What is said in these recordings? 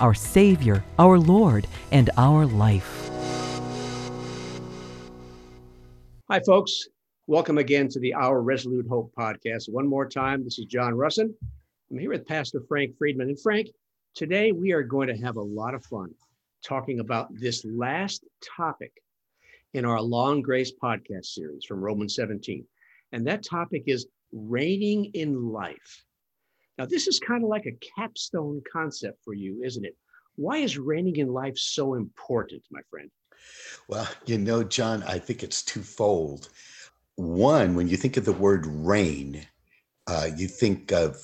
our Savior, our Lord, and our life. Hi, folks. Welcome again to the Our Resolute Hope podcast. One more time, this is John Russin. I'm here with Pastor Frank Friedmann. And Frank, today we are going to have a lot of fun talking about this last topic in our Long Grace podcast series from Romans 17. And that topic is reigning in life. Now, this is kind of like a capstone concept for you, isn't it? Why is reigning in life so important, my friend? Well, you know, John, I think it's twofold. One, when you think of the word reign, uh, you think of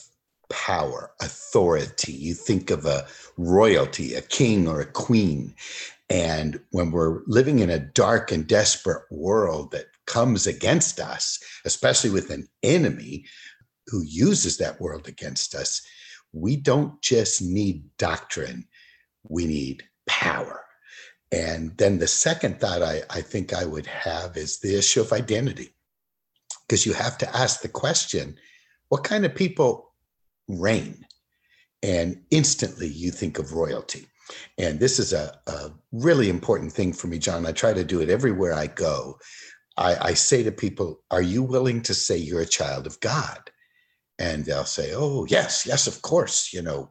power, authority. You think of a royalty, a king or a queen. And when we're living in a dark and desperate world that comes against us, especially with an enemy who uses that world against us, we don't just need doctrine, we need power. And then the second thought I, I think I would have is the issue of identity. Because you have to ask the question what kind of people reign? And instantly you think of royalty. And this is a, a really important thing for me, John. I try to do it everywhere I go. I, I say to people, Are you willing to say you're a child of God? And they'll say, Oh, yes, yes, of course. You know,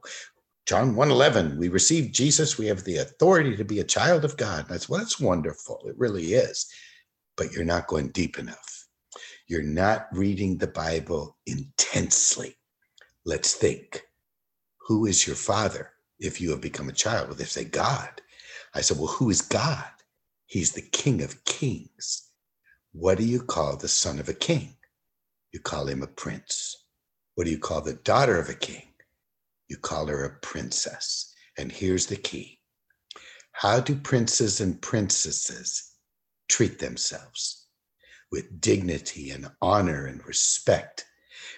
John 1:11, we receive Jesus, we have the authority to be a child of God. That's well, that's wonderful. It really is. But you're not going deep enough. You're not reading the Bible intensely. Let's think. Who is your father? if you have become a child? Well, they say God. I said, Well, who is God? He's the King of Kings. What do you call the son of a king? You call him a prince. What do you call the daughter of a king? You call her a princess. And here's the key How do princes and princesses treat themselves? With dignity and honor and respect.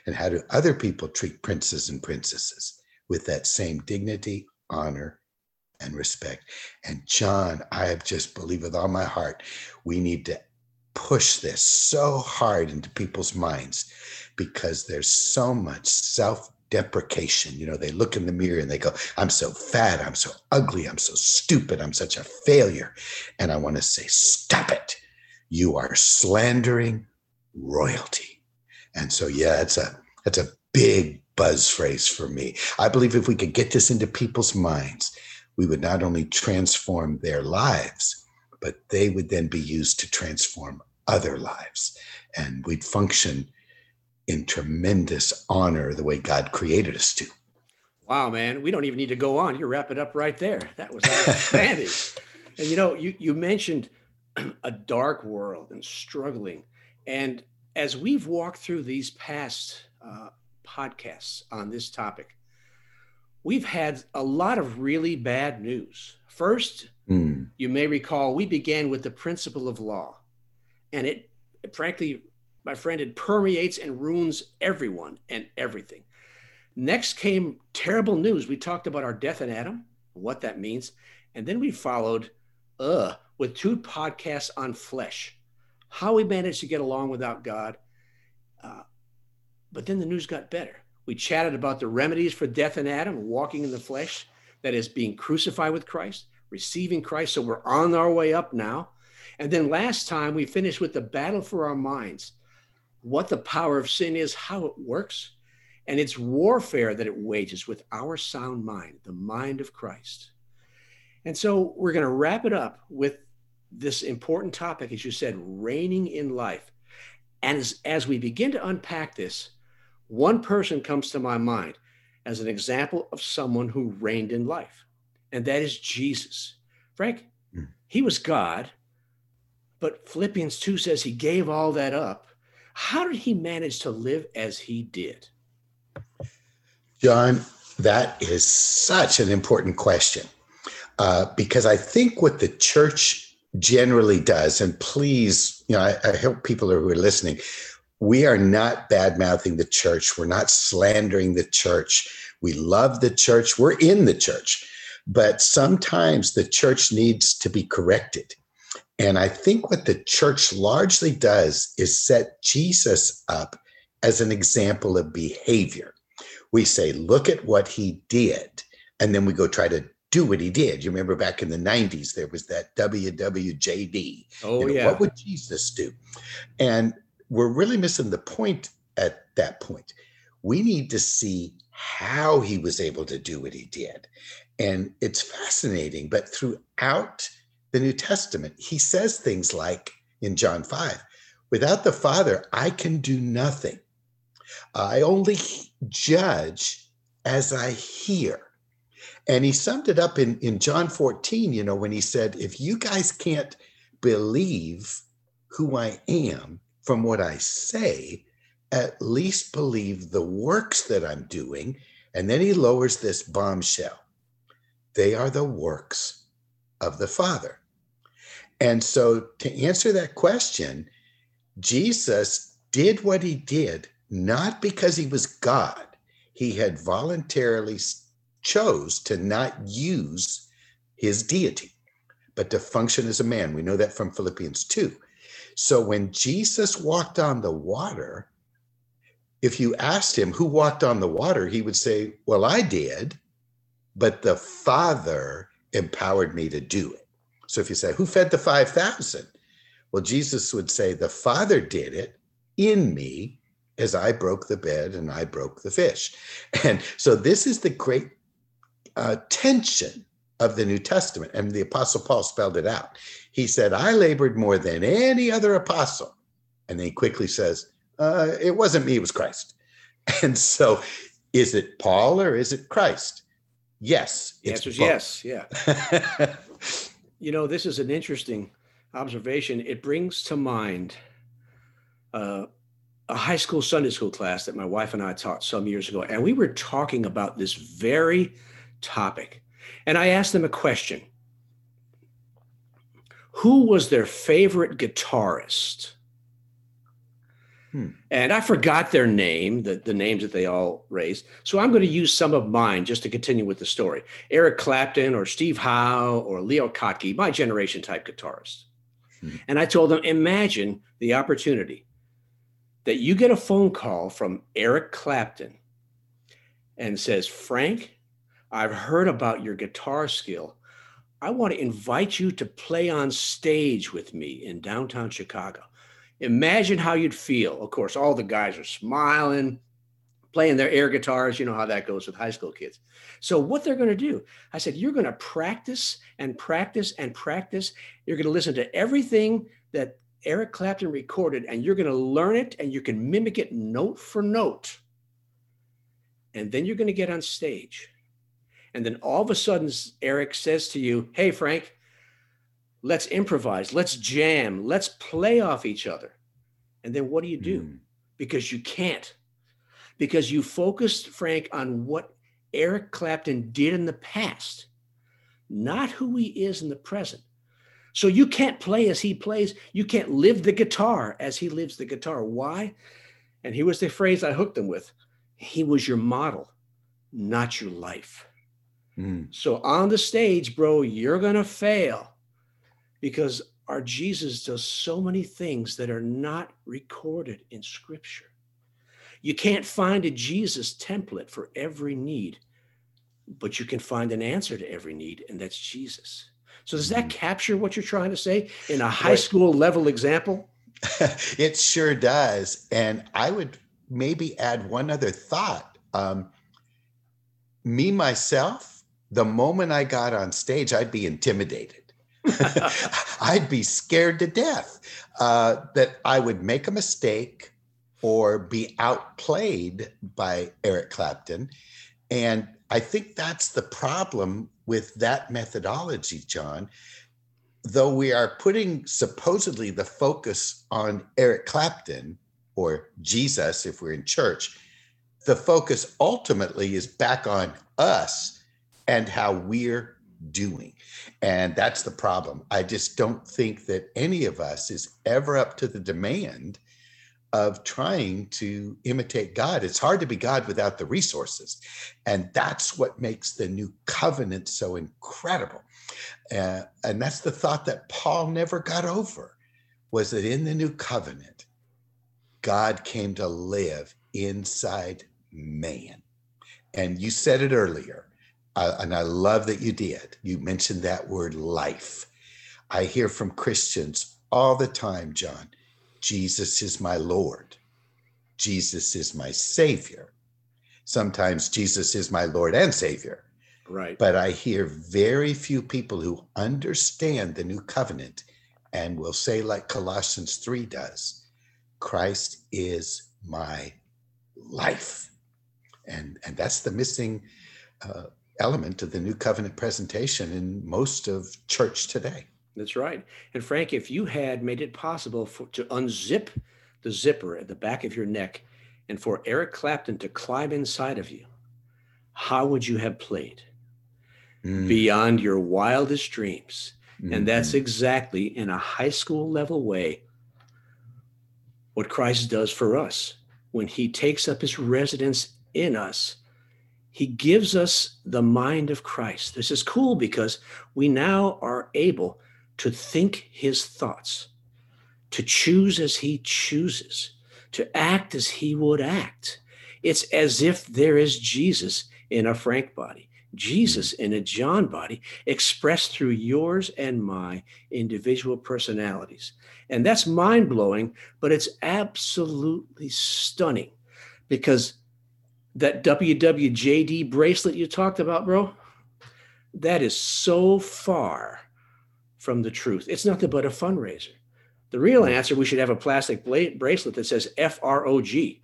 And how do other people treat princes and princesses? With that same dignity, honor, and respect. And John, I have just believed with all my heart, we need to push this so hard into people's minds because there's so much self deprecation. You know, they look in the mirror and they go, I'm so fat, I'm so ugly, I'm so stupid, I'm such a failure. And I want to say, stop it. You are slandering royalty. And so, yeah, it's a, it's a big buzz phrase for me. I believe if we could get this into people's minds, we would not only transform their lives, but they would then be used to transform other lives. And we'd function in tremendous honor the way God created us to. Wow, man. We don't even need to go on. You wrap it up right there. That was outstanding. and you know, you, you mentioned a dark world and struggling. And as we've walked through these past uh, podcasts on this topic, we've had a lot of really bad news. First, mm. you may recall we began with the principle of law, and it, frankly, my friend, it permeates and ruins everyone and everything. Next came terrible news. We talked about our death in Adam, what that means, and then we followed, uh, with two podcasts on flesh, how we managed to get along without God, uh, but then the news got better. We chatted about the remedies for death in Adam, walking in the flesh, that is being crucified with Christ, receiving Christ. So we're on our way up now. And then last time we finished with the battle for our minds, what the power of sin is, how it works, and its warfare that it wages with our sound mind, the mind of Christ. And so we're going to wrap it up with this important topic, as you said, reigning in life. And as, as we begin to unpack this, one person comes to my mind as an example of someone who reigned in life, and that is Jesus. Frank, mm. he was God, but Philippians 2 says he gave all that up. How did he manage to live as he did? John, That is such an important question uh, because I think what the church generally does, and please, you know, I, I hope people who are listening, we are not bad mouthing the church. We're not slandering the church. We love the church. We're in the church. But sometimes the church needs to be corrected. And I think what the church largely does is set Jesus up as an example of behavior. We say, look at what he did. And then we go try to do what he did. You remember back in the 90s, there was that WWJD. Oh, you know, yeah. What would Jesus do? And we're really missing the point at that point. We need to see how he was able to do what he did. And it's fascinating, but throughout the New Testament, he says things like in John 5 without the Father, I can do nothing. I only judge as I hear. And he summed it up in, in John 14, you know, when he said, If you guys can't believe who I am from what I say, at least believe the works that I'm doing. And then he lowers this bombshell they are the works of the Father. And so, to answer that question, Jesus did what he did not because he was God. He had voluntarily chose to not use his deity, but to function as a man. We know that from Philippians 2. So when Jesus walked on the water, if you asked him who walked on the water, he would say, Well, I did, but the Father empowered me to do it. So if you say, Who fed the 5,000? Well, Jesus would say, The Father did it in me as I broke the bed and I broke the fish. And so this is the great uh, tension of the New Testament. And the Apostle Paul spelled it out. He said, I labored more than any other apostle. And then he quickly says, uh, It wasn't me, it was Christ. And so is it Paul or is it Christ? Yes. The answer is yes. Yeah. you know, this is an interesting observation. It brings to mind uh, a high school Sunday school class that my wife and I taught some years ago. And we were talking about this very topic. And I asked them a question Who was their favorite guitarist? Hmm. And I forgot their name, the, the names that they all raised. So I'm going to use some of mine just to continue with the story. Eric Clapton or Steve Howe or Leo Kottke, my generation type guitarist. Hmm. And I told them, imagine the opportunity that you get a phone call from Eric Clapton and says, Frank, I've heard about your guitar skill. I want to invite you to play on stage with me in downtown Chicago. Imagine how you'd feel. Of course, all the guys are smiling, playing their air guitars. You know how that goes with high school kids. So, what they're going to do, I said, you're going to practice and practice and practice. You're going to listen to everything that Eric Clapton recorded, and you're going to learn it and you can mimic it note for note. And then you're going to get on stage. And then all of a sudden, Eric says to you, Hey, Frank, let's improvise, let's jam, let's play off each other. And then what do you do? Mm. Because you can't. Because you focused, Frank, on what Eric Clapton did in the past, not who he is in the present. So you can't play as he plays. You can't live the guitar as he lives the guitar. Why? And here was the phrase I hooked him with He was your model, not your life. Mm. So on the stage, bro, you're going to fail because our Jesus does so many things that are not recorded in scripture. You can't find a Jesus template for every need, but you can find an answer to every need, and that's Jesus. So, does that mm-hmm. capture what you're trying to say in a high school level example? it sure does. And I would maybe add one other thought. Um, me, myself, the moment I got on stage, I'd be intimidated. I'd be scared to death uh, that I would make a mistake or be outplayed by Eric Clapton. And I think that's the problem with that methodology, John. Though we are putting supposedly the focus on Eric Clapton or Jesus, if we're in church, the focus ultimately is back on us and how we're doing. And that's the problem. I just don't think that any of us is ever up to the demand of trying to imitate God. It's hard to be God without the resources. And that's what makes the new covenant so incredible. Uh, and that's the thought that Paul never got over was that in the new covenant, God came to live inside man. And you said it earlier, uh, and I love that you did. You mentioned that word life. I hear from Christians all the time, John Jesus is my Lord. Jesus is my Savior. Sometimes Jesus is my Lord and Savior. Right. But I hear very few people who understand the new covenant and will say, like Colossians 3 does, Christ is my life. And, and that's the missing uh, element of the new covenant presentation in most of church today. That's right. And Frank, if you had made it possible for, to unzip the zipper at the back of your neck and for Eric Clapton to climb inside of you, how would you have played? Mm. Beyond your wildest dreams. Mm-hmm. And that's exactly in a high school level way what Christ does for us when he takes up his residence in us he gives us the mind of Christ. This is cool because we now are able to think his thoughts, to choose as he chooses, to act as he would act. It's as if there is Jesus in a Frank body, Jesus in a John body, expressed through yours and my individual personalities. And that's mind blowing, but it's absolutely stunning because that WWJD bracelet you talked about, bro, that is so far from the truth. It's nothing but a fundraiser. The real answer we should have a plastic bracelet that says FROG,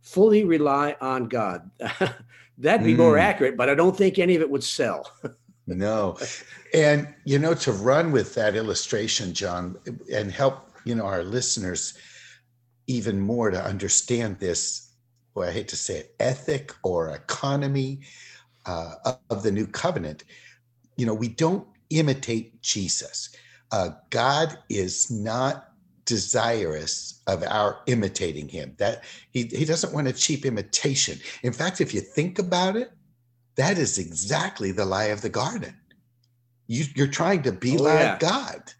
fully rely on God. That'd be mm. more accurate, but I don't think any of it would sell. no. And, you know, to run with that illustration, John, and help, you know, our listeners even more to understand this, well, I hate to say it, ethic or economy uh, of the new covenant, you know, we don't imitate Jesus. Uh, God is not desirous of our imitating him. That he, he doesn't want a cheap imitation. In fact, if you think about it, that is exactly the lie of the garden. You, are trying to be oh, like yeah. God.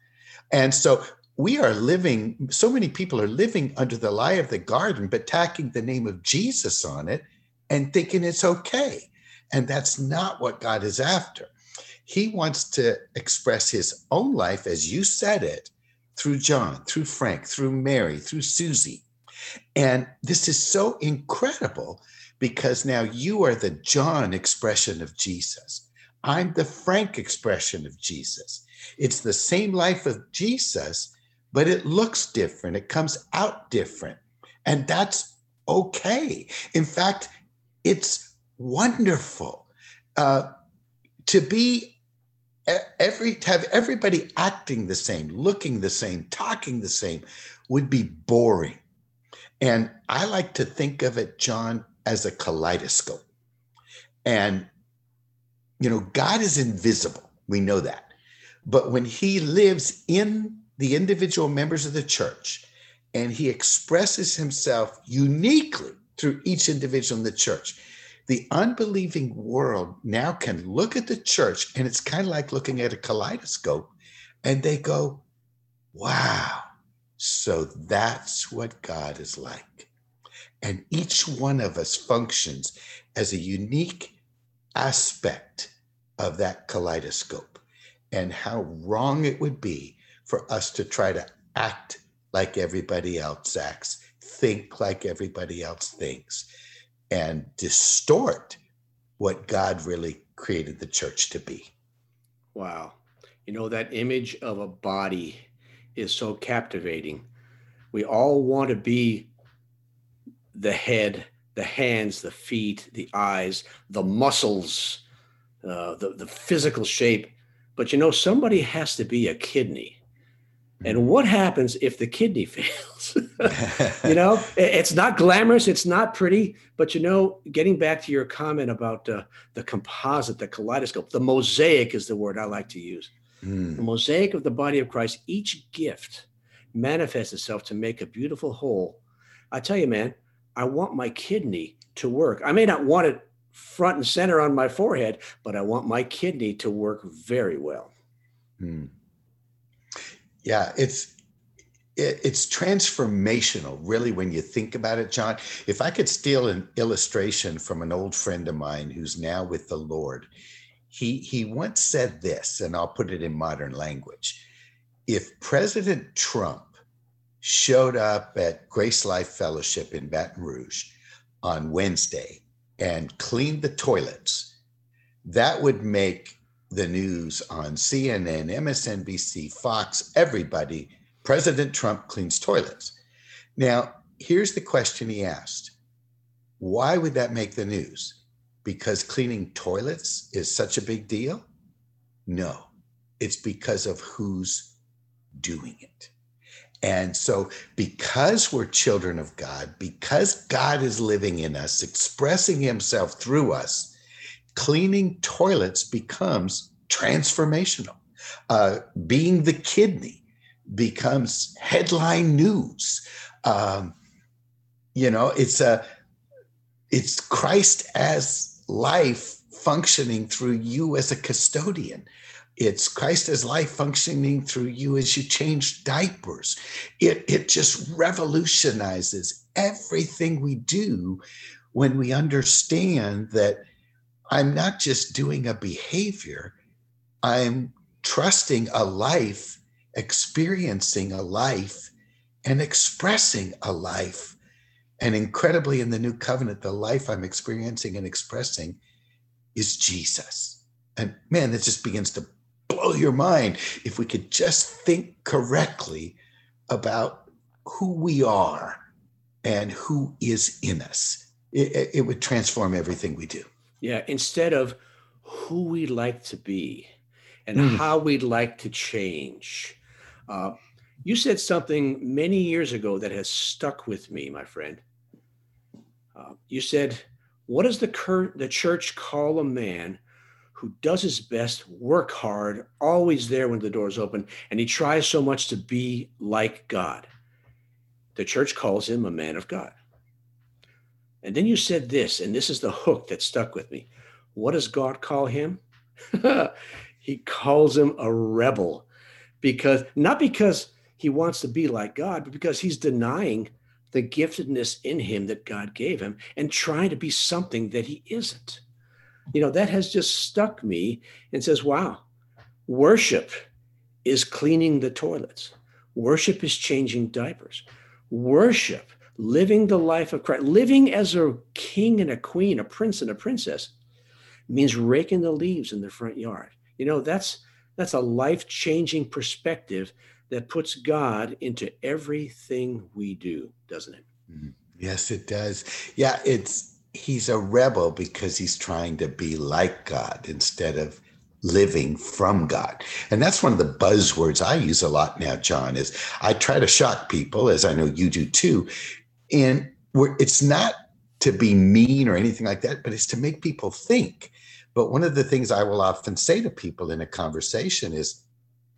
And so we are living, so many people are living under the lie of the garden, but tacking the name of Jesus on it and thinking it's okay. And that's not what God is after. He wants to express his own life, as you said it, through John, through Frank, through Mary, through Susie. And this is so incredible because now you are the John expression of Jesus. I'm the Frank expression of Jesus. It's the same life of Jesus, but it looks different. It comes out different. And that's okay. In fact, it's wonderful uh, to be every to have everybody acting the same, looking the same, talking the same would be boring. And I like to think of it, John, as a kaleidoscope. And you know, God is invisible. We know that. But when he lives in the individual members of the church and he expresses himself uniquely through each individual in the church, the unbelieving world now can look at the church and it's kind of like looking at a kaleidoscope and they go, wow, so that's what God is like. And each one of us functions as a unique aspect of that kaleidoscope. And how wrong it would be for us to try to act like everybody else acts, think like everybody else thinks and distort what God really created the church to be. Wow. You know, that image of a body is so captivating. We all want to be the head, the hands, the feet, the eyes, the muscles, uh, the, the physical shape. But you know, somebody has to be a kidney. And what happens if the kidney fails? you know, it's not glamorous, it's not pretty, but you know, getting back to your comment about uh, the composite, the kaleidoscope, the mosaic is the word I like to use. Mm. The mosaic of the body of Christ, each gift manifests itself to make a beautiful whole. I tell you, man, I want my kidney to work. I may not want it front and center on my forehead, but I want my kidney to work very well. Mm. Yeah, it's it, it's transformational, really, when you think about it, John. If I could steal an illustration from an old friend of mine who's now with the Lord, he he once said this, and I'll put it in modern language. If President Trump showed up at Grace Life Fellowship in Baton Rouge on Wednesday and cleaned the toilets, that would make the news on CNN, MSNBC, Fox, everybody, President Trump cleans toilets. Now, here's the question he asked Why would that make the news? Because cleaning toilets is such a big deal? No, it's because of who's doing it. And so, because we're children of God, because God is living in us, expressing himself through us, cleaning toilets becomes transformational. Uh, being the kidney becomes headline news. Um, you know, it's a it's Christ as life functioning through you as a custodian. It's Christ as life functioning through you as you change diapers. It, it just revolutionizes everything we do when we understand that I'm not just doing a behavior, I'm trusting a life, experiencing a life, and expressing a life. And incredibly, in the new covenant, the life I'm experiencing and expressing is Jesus. And man, it just begins to blow your mind if we could just think correctly about who we are and who is in us. It, it would transform everything we do. Yeah, instead of who we'd like to be and mm. how we'd like to change. Uh, you said something many years ago that has stuck with me, my friend. Uh, you said, What does the, cur- the church call a man who does his best, work hard, always there when the door's open, and he tries so much to be like God? The church calls him a man of God. And then you said this, and this is the hook that stuck with me. What does God call him? he calls him a rebel because not because he wants to be like God, but because he's denying the giftedness in him that God gave him and trying to be something that he isn't. You know, that has just stuck me and says, wow, worship is cleaning the toilets, worship is changing diapers, worship living the life of Christ, living as a king and a queen, a prince and a princess, means raking the leaves in the front yard. You know, that's that's a life-changing perspective that puts God into everything we do, doesn't it? Mm-hmm. Yes, it does. Yeah, it's he's a rebel because he's trying to be like God instead of living from God. And that's one of the buzzwords I use a lot now, John, is I try to shock people, as I know you do too, and it's not to be mean or anything like that, but it's to make people think. But one of the things I will often say to people in a conversation is,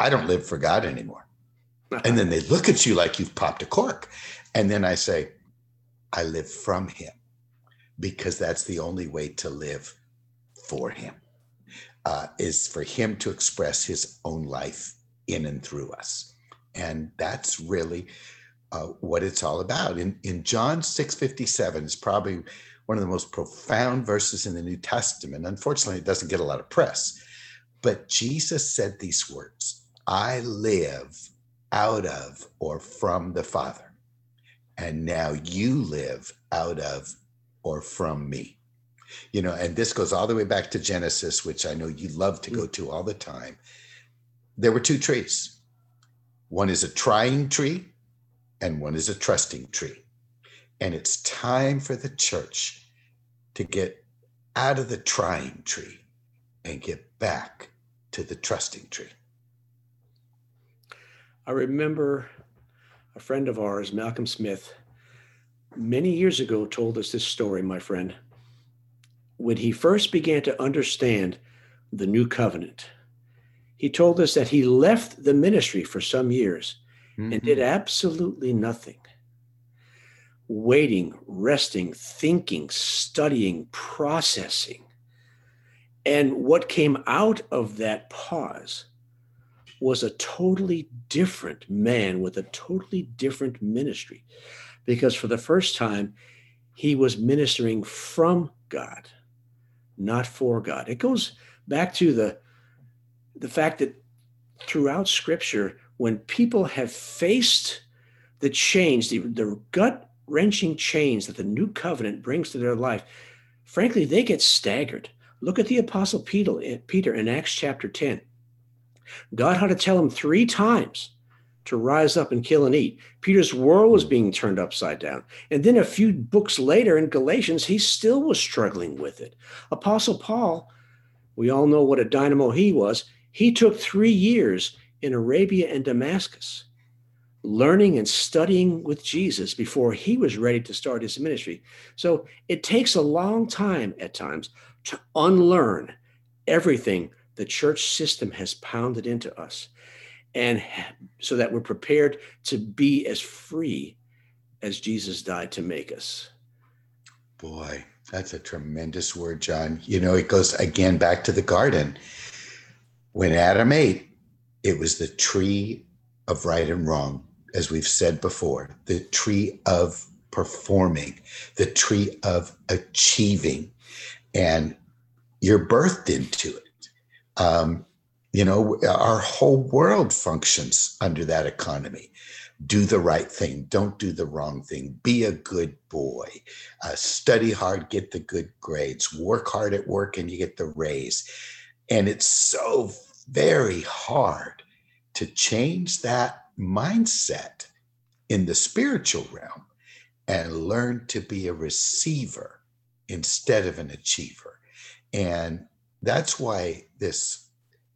I don't live for God anymore. and then they look at you like you've popped a cork. And then I say, I live from Him because that's the only way to live for Him, uh, is for Him to express His own life in and through us. And that's really uh, what it's all about. In, in John 6:57 is probably one of the most profound verses in the New Testament. Unfortunately, it doesn't get a lot of press. But Jesus said these words I live out of or from the Father. And now you live out of or from me. You know, and this goes all the way back to Genesis, which I know you love to go to all the time. There were two trees. One is a trying tree, and one is a trusting tree. And it's time for the church to get out of the trying tree and get back to the trusting tree. I remember a friend of ours, Malcolm Smith, many years ago told us this story, my friend. When he first began to understand the new covenant, he told us that he left the ministry for some years mm-hmm. and did absolutely nothing. Waiting, resting, thinking, studying, processing. And what came out of that pause was a totally different man with a totally different ministry. Because for the first time, he was ministering from God, not for God. It goes back to the, the fact that throughout scripture, when people have faced the change, the, the gut wrenching change that the new covenant brings to their life, frankly, they get staggered. Look at the apostle Peter, Peter in Acts chapter 10. God had to tell him three times to rise up and kill and eat. Peter's world was being turned upside down. And then a few books later in Galatians, he still was struggling with it. Apostle Paul, we all know what a dynamo he was. He took three years in Arabia and Damascus, learning and studying with Jesus before he was ready to start his ministry. So it takes a long time at times to unlearn everything the church system has pounded into us and so that we're prepared to be as free as Jesus died to make us. Boy, that's a tremendous word, John. You know, it goes again back to the garden. When Adam ate, it was the tree of right and wrong, as we've said before, the tree of performing, the tree of achieving. And you're birthed into it. Um, you know, our whole world functions under that economy. Do the right thing. Don't do the wrong thing. Be a good boy. Uh, study hard, get the good grades. Work hard at work, and you get the raise. And it's so very hard to change that mindset in the spiritual realm and learn to be a receiver instead of an achiever. And that's why this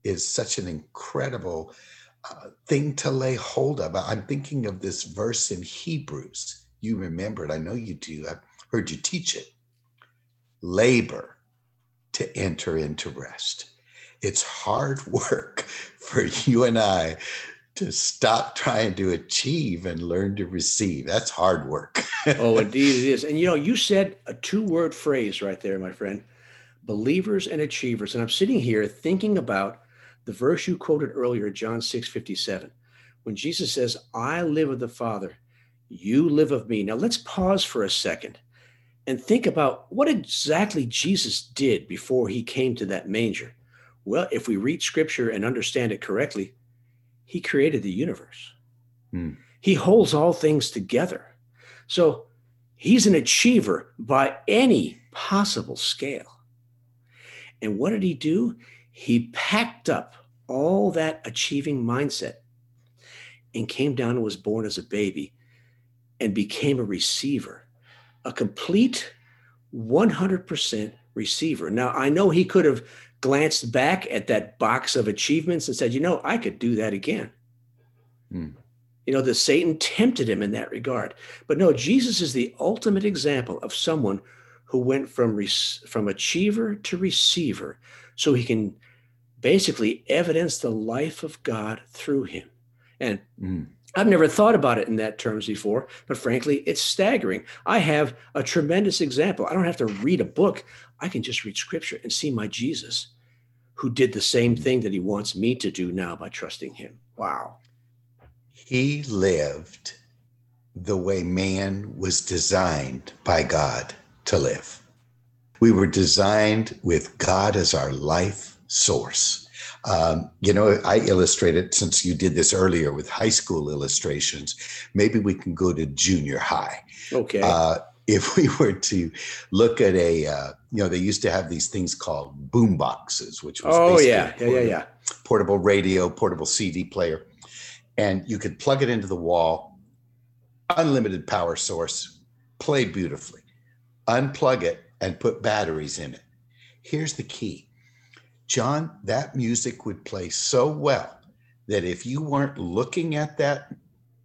is such an incredible uh, thing to lay hold of. I'm thinking of this verse in Hebrews. You remember it. I know you do. I've heard you teach it. Labor to enter into rest. It's hard work for you and I to stop trying to achieve and learn to receive. That's hard work. oh, indeed it is. And you know, you said a two word phrase right there, my friend believers and achievers. And I'm sitting here thinking about the verse you quoted earlier, John 6 57, when Jesus says, I live of the Father, you live of me. Now let's pause for a second and think about what exactly Jesus did before he came to that manger. Well, if we read scripture and understand it correctly, he created the universe. Hmm. He holds all things together. So he's an achiever by any possible scale. And what did he do? He packed up all that achieving mindset and came down and was born as a baby and became a receiver, a complete 100% receiver. Now, I know he could have glanced back at that box of achievements and said, you know, I could do that again. Hmm. You know, the Satan tempted him in that regard. But no, Jesus is the ultimate example of someone who went from from achiever to receiver so he can basically evidence the life of God through him. And mm. I've never thought about it in that terms before, but frankly, it's staggering. I have a tremendous example. I don't have to read a book. I can just read scripture and see my Jesus who did the same thing that he wants me to do now by trusting him. Wow. He lived the way man was designed by God to live. We were designed with God as our life source. Um, you know, I illustrated since you did this earlier with high school illustrations. Maybe we can go to junior high. Okay. Uh, if we were to look at a, uh, you know, they used to have these things called boom boxes, which was oh yeah, yeah, yeah, yeah, portable radio, portable CD player, and you could plug it into the wall, unlimited power source, play beautifully unplug it, and put batteries in it. Here's the key John, that music would play so well that if you weren't looking at that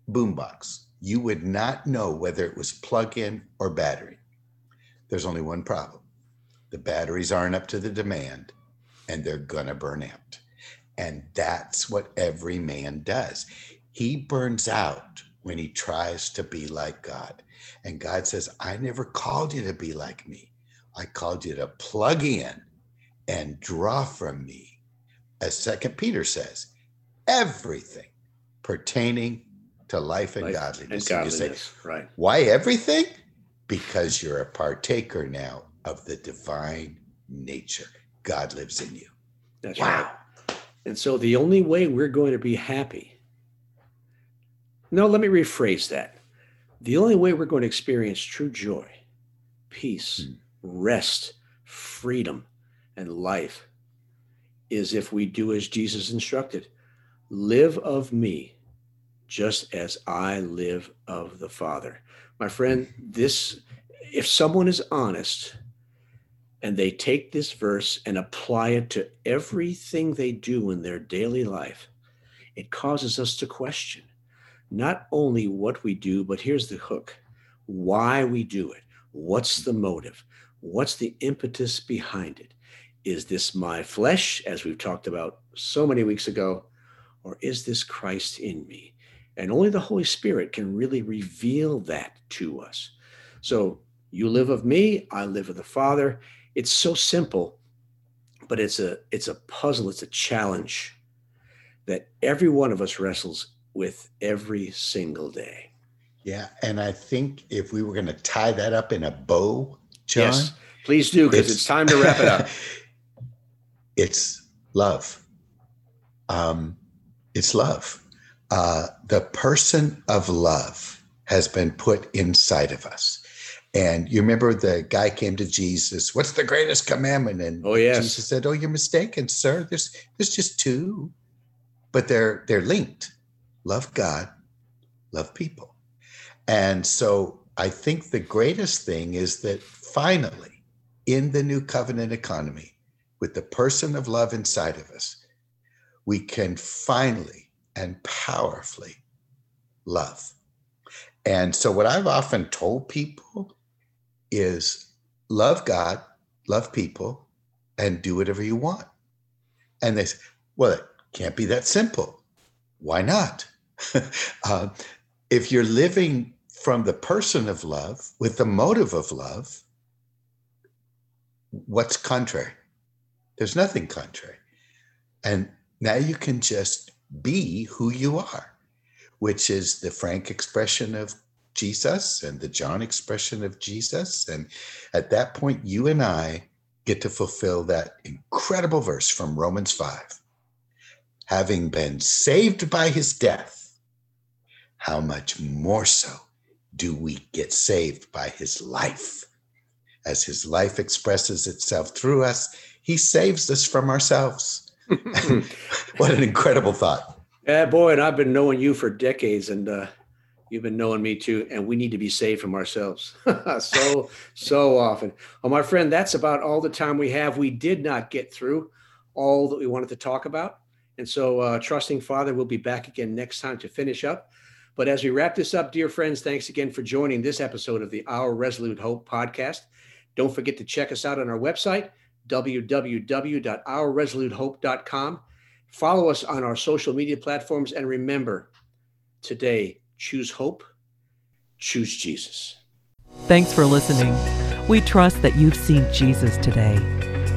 boombox, you would not know whether it was plug in or battery. There's only one problem the batteries aren't up to the demand and they're going to burn out. And that's what every man does. He burns out when he tries to be like God. And God says, I never called you to be like me. I called you to plug in and draw from me. As Second Peter says, everything pertaining to life and life godliness. And godliness, say, right. Why everything? Because you're a partaker now of the divine nature. God lives in you. That's wow. Right. And so the only way we're going to be happy. No, let me rephrase that. The only way we're going to experience true joy, peace, hmm. rest, freedom, and life is if we do as Jesus instructed live of me just as I live of the Father. My friend, this, if someone is honest and they take this verse and apply it to everything they do in their daily life, it causes us to question not only what we do, but here's the hook why we do it. What's the motive? What's the impetus behind it? Is this my flesh, as we've talked about so many weeks ago, or is this Christ in me? And only the Holy Spirit can really reveal that to us. So you live of me, I live of the Father. It's so simple, but it's a it's a puzzle, it's a challenge that every one of us wrestles with every single day. Yeah, and I think if we were going to tie that up in a bow, John, yes, please do because it's, it's time to wrap it up. it's love. Um, it's love. Uh, the person of love has been put inside of us. And you remember the guy came to Jesus, what's the greatest commandment? And oh, yes. Jesus said, Oh, you're mistaken, sir. There's there's just two, but they're they're linked. Love God, love people. And so I think the greatest thing is that finally, in the new covenant economy, with the person of love inside of us, we can finally and powerfully love. And so, what I've often told people is love God, love people, and do whatever you want. And they say, well, it can't be that simple. Why not? uh, if you're living from the person of love with the motive of love, what's contrary? There's nothing contrary. And now you can just be who you are, which is the frank expression of Jesus and the John expression of Jesus. And at that point, you and I get to fulfill that incredible verse from Romans 5. Having been saved by his death, how much more so do we get saved by his life? As his life expresses itself through us, he saves us from ourselves. what an incredible thought. Yeah, boy, and I've been knowing you for decades, and uh, you've been knowing me too. And we need to be saved from ourselves so, so often. Well, my friend, that's about all the time we have. We did not get through all that we wanted to talk about. And so, uh, trusting Father, we'll be back again next time to finish up. But as we wrap this up, dear friends, thanks again for joining this episode of the Our Resolute Hope podcast. Don't forget to check us out on our website www.ourresolutehope.com. Follow us on our social media platforms. And remember, today, choose hope, choose Jesus. Thanks for listening. We trust that you've seen Jesus today.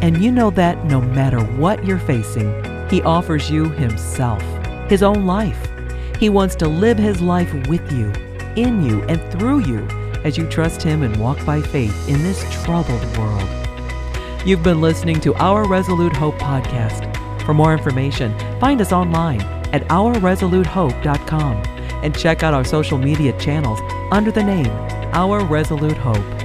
And you know that no matter what you're facing, He offers you Himself, His own life. He wants to live His life with you, in you, and through you as you trust Him and walk by faith in this troubled world. You've been listening to Our Resolute Hope podcast. For more information, find us online at ourresolutehope.com and check out our social media channels under the name Our Resolute Hope.